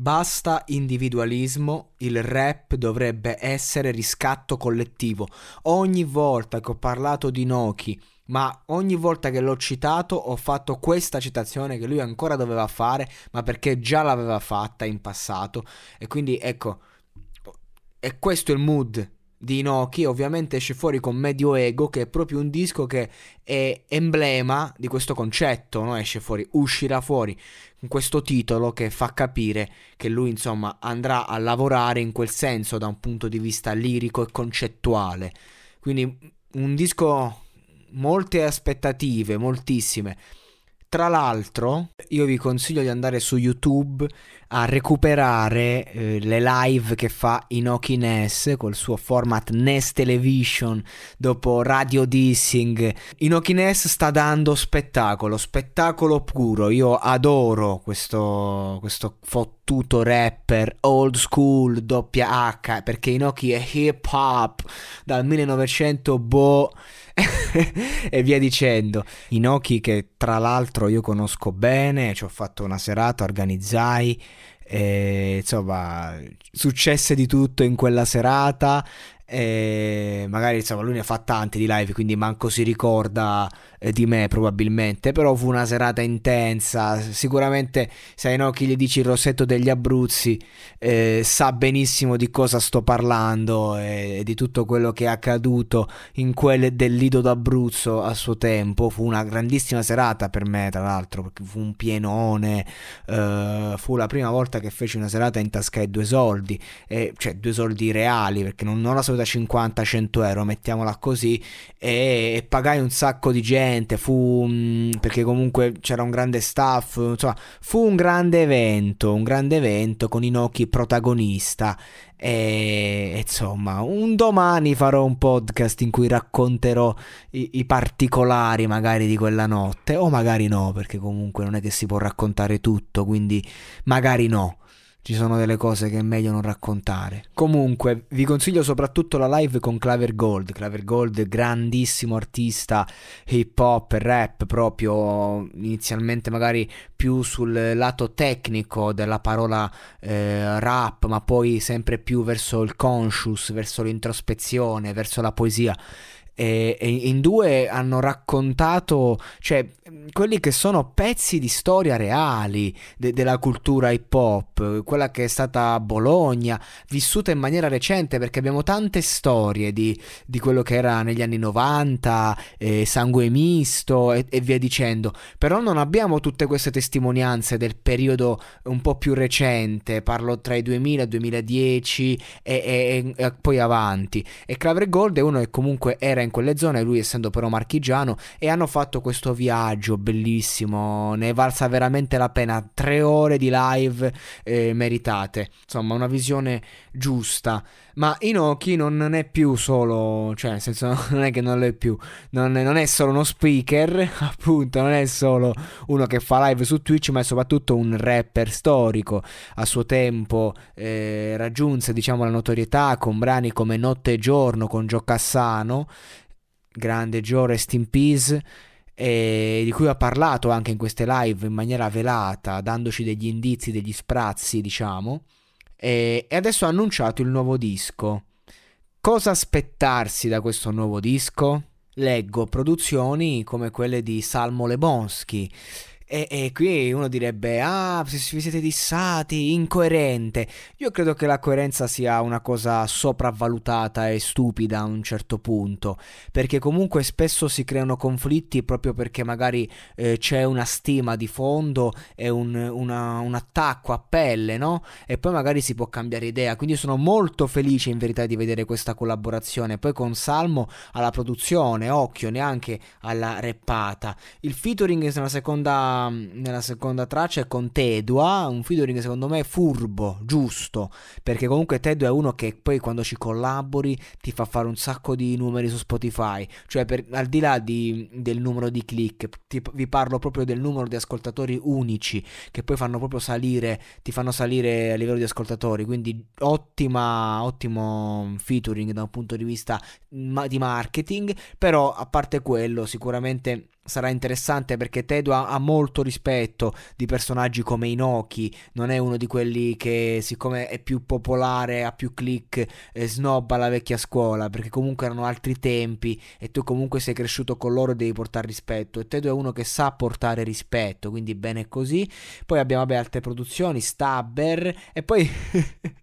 Basta individualismo, il rap dovrebbe essere riscatto collettivo. Ogni volta che ho parlato di Noki ma ogni volta che l'ho citato ho fatto questa citazione che lui ancora doveva fare, ma perché già l'aveva fatta in passato. E quindi ecco, è questo il mood di Inoki, ovviamente esce fuori con Medio Ego, che è proprio un disco che è emblema di questo concetto, no? esce fuori, uscirà fuori con questo titolo che fa capire che lui insomma andrà a lavorare in quel senso da un punto di vista lirico e concettuale. Quindi un disco molte aspettative, moltissime. Tra l'altro, io vi consiglio di andare su YouTube a recuperare eh, le live che fa Inoki Ness col suo format Ness Television dopo Radio Dissing. Inoki Ness sta dando spettacolo, spettacolo puro. Io adoro questo, questo fottuto rapper old school doppia H perché Inoki è hip hop dal 1900 boh e via dicendo. Inoki che tra l'altro io conosco bene, ci ho fatto una serata, organizzai, e, insomma successe di tutto in quella serata e magari insomma lui ne fa tanti di live quindi manco si ricorda eh, di me probabilmente. Però fu una serata intensa. Sicuramente sai no chi gli dici il rossetto degli Abruzzi eh, sa benissimo di cosa sto parlando e, e, di tutto quello che è accaduto in quel del Lido d'Abruzzo a suo tempo. Fu una grandissima serata per me tra l'altro perché fu un pienone eh, fu la prima volta che feci una serata in tasca ai due soldi e, cioè due soldi reali perché non, non la solita da 50-100 euro, mettiamola così, e, e, pagai un sacco di gente, fu mm, perché comunque c'era un grande staff, insomma, fu un grande evento, un grande evento con Inoki protagonista. E insomma, un domani farò un podcast in cui racconterò i, i, particolari magari di quella notte, o magari no, perché comunque non è che si può raccontare tutto, quindi magari no ci sono delle cose che è meglio non raccontare. Comunque, vi consiglio soprattutto la live con Claver Gold. Claver Gold, grandissimo artista hip hop, rap, proprio inizialmente magari più sul lato tecnico della parola eh, rap, ma poi sempre più verso il conscious, verso l'introspezione, verso la poesia e, e in due hanno raccontato, cioè, quelli che sono pezzi di storia reali de- della cultura hip hop, quella che è stata Bologna, vissuta in maniera recente perché abbiamo tante storie di, di quello che era negli anni 90, eh, sangue misto e, e, via dicendo, però non abbiamo tutte queste testimonianze del periodo un po' più recente, parlo tra i 2000 e il 2010 e, e, poi avanti. E Claver Gold è uno che comunque era in in quelle zone, lui essendo però marchigiano, e hanno fatto questo viaggio bellissimo, ne è valsa veramente la pena, tre ore di live eh, meritate, insomma una visione giusta, ma Inoki non è più solo, cioè nel senso non è che non lo è più, non è, non è solo uno speaker, appunto, non è solo uno che fa live su Twitch, ma è soprattutto un rapper storico, a suo tempo eh, raggiunse diciamo la notorietà con brani come Notte e Giorno con Gio Cassano, grande Joe Rest in Peace di cui ha parlato anche in queste live in maniera velata, dandoci degli indizi, degli sprazzi, diciamo. E, e adesso ha annunciato il nuovo disco. Cosa aspettarsi da questo nuovo disco? Leggo produzioni come quelle di Salmo Lebonsky, e, e, qui uno direbbe, ah, vi siete dissati, incoerente. Io credo che la coerenza sia una cosa sopravvalutata e stupida a un certo punto, perché comunque spesso si creano conflitti proprio perché magari eh, c'è una stima di fondo e un, una, un, attacco a pelle, no? E poi magari si può cambiare idea. Quindi sono molto felice in verità di vedere questa collaborazione. Poi con Salmo alla produzione, occhio, neanche alla reppata. Il featuring è una seconda nella seconda traccia è con Tedua, un featuring secondo me furbo, giusto, perché comunque Tedua è uno che poi quando ci collabori ti fa fare un sacco di numeri su Spotify, cioè per, al di là di, del numero di click, ti, vi parlo proprio del numero di ascoltatori unici che poi fanno proprio salire, ti fanno salire a livello di ascoltatori, quindi ottima, ottimo featuring da un punto di vista di marketing, però a parte quello sicuramente sarà interessante perché Tedo ha, molto rispetto di personaggi come Inoki, non è uno di quelli che siccome è più popolare, ha più click, eh, snobba la vecchia scuola, perché comunque erano altri tempi e tu comunque sei cresciuto con loro e devi portare rispetto e Tedo è uno che sa portare rispetto, quindi bene così. Poi abbiamo vabbè, altre produzioni, Stabber e poi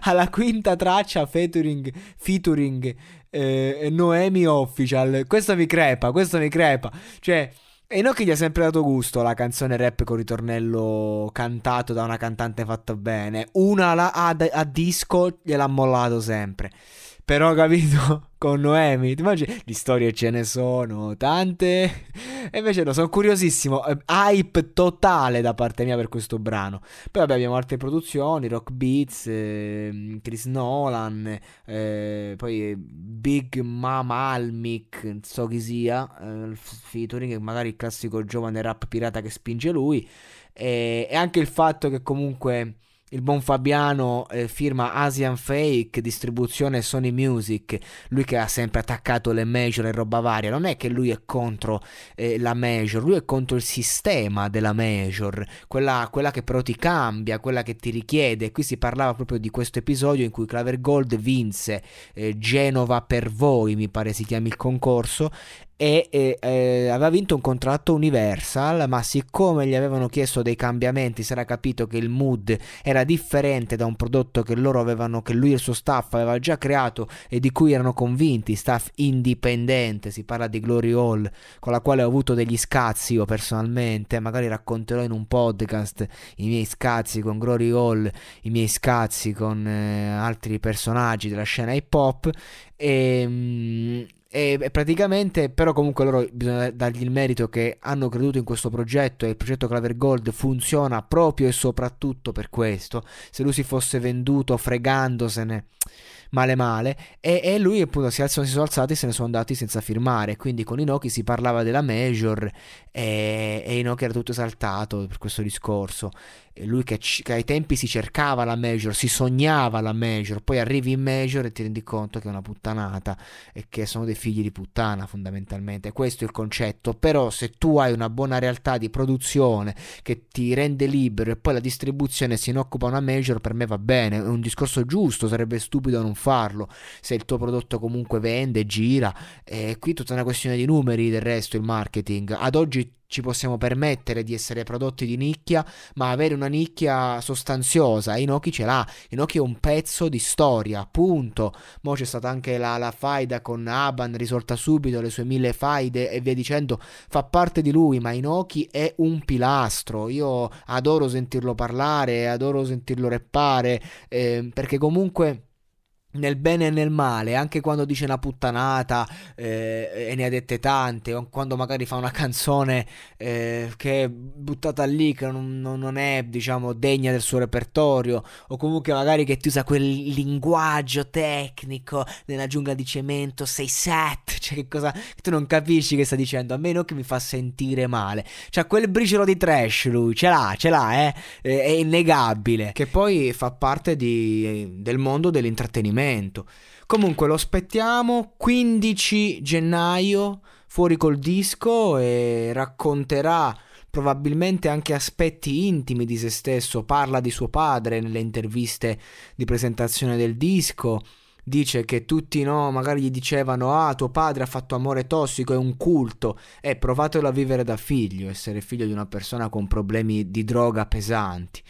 alla quinta traccia featuring, featuring eh, Noemi Official. Questo mi crepa, questo mi crepa. Cioè, Enoch gli ha sempre dato gusto la canzone rap con ritornello cantato da una cantante fatta bene. Una la, a, a disco gliel'ha mollato sempre. Però capito, con Noemi, immagini? Di storie ce ne sono tante. E invece no, sono curiosissimo. Eh, hype totale da parte mia per questo brano. Poi vabbè, abbiamo altre produzioni, Rock Beats, eh, Chris Nolan, eh, poi Big Mama Almic, non so chi sia, eh, featuring, magari il classico giovane rap pirata che spinge lui. E anche il fatto che comunque il buon Fabiano eh, firma Asian Fake, distribuzione Sony Music, lui che ha sempre attaccato le major e roba varia, non è che lui è contro eh, la major, lui è contro il sistema della major, quella, quella, che però ti cambia, quella che ti richiede. Qui si parlava proprio di questo episodio in cui Claver Gold vinse eh, Genova per voi, mi pare si chiami il concorso, e eh, eh, aveva vinto un contratto Universal, ma siccome gli avevano chiesto dei cambiamenti, si era capito che il mood era differente da un prodotto che loro avevano, che lui e il suo staff aveva già creato e di cui erano convinti, staff indipendente, si parla di Glory Hall, con la quale ho avuto degli scazzi io personalmente, magari racconterò in un podcast i miei scazzi con Glory Hall, i miei scazzi con eh, altri personaggi della scena hip hop e... Mh, e, praticamente, però comunque loro bisogna dargli il merito che hanno creduto in questo progetto e il progetto Claver Gold funziona proprio e soprattutto per questo. Se lui si fosse venduto fregandosene male male e, e lui appunto si, alzano, si sono alzati e se ne sono andati senza firmare. Quindi con Inoki si parlava della major e, e Inoki era tutto esaltato per questo discorso. E lui che, che, ai tempi si cercava la major si sognava la major poi arrivi in major e ti rendi conto che è una puttanata e che sono dei figli di puttana fondamentalmente. Questo è il concetto. Però se tu hai una buona realtà di produzione che ti rende libero e poi la distribuzione se ne occupa una major per me va bene. È un discorso giusto sarebbe stupido non farlo se il tuo prodotto comunque vende, gira. E qui tutta una questione di numeri del resto, il marketing. Ad oggi ci possiamo permettere di essere prodotti di nicchia, ma avere una nicchia sostanziosa. Inoki ce l'ha. Inoki è un pezzo di storia, punto. Mo c'è stata anche la, la faida con Aban, risolta subito, le sue mille faide e via dicendo. Fa parte di lui, ma Inoki è un pilastro. Io adoro sentirlo parlare, adoro sentirlo reppare, eh, perché comunque nel bene e nel male, anche quando dice una puttanata eh, e ne ha dette tante, o quando magari fa una canzone eh, che è buttata lì, che non, non, è diciamo degna del suo repertorio, o comunque magari che ti usa quel linguaggio tecnico nella giungla di cemento, sei set, cioè che cosa, tu non capisci che sta dicendo, a meno che mi fa sentire male, cioè quel briciolo di trash lui, ce l'ha, ce l'ha, eh? è innegabile, che poi fa parte di, del mondo dell'intrattenimento. Comunque lo aspettiamo 15 gennaio fuori col disco e racconterà probabilmente anche aspetti intimi di se stesso, parla di suo padre nelle interviste di presentazione del disco, dice che tutti no, magari gli dicevano ah tuo padre ha fatto amore tossico, è un culto, e eh, provatelo a vivere da figlio, essere figlio di una persona con problemi di droga pesanti.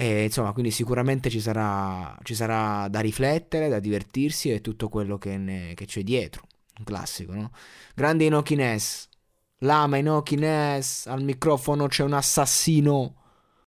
E, insomma, quindi sicuramente ci sarà, ci sarà, da riflettere, da divertirsi e tutto quello che, ne, che c'è dietro. Un classico, no? Grande Inoki Ness. Lama Inoki Ness. Al microfono c'è un assassino.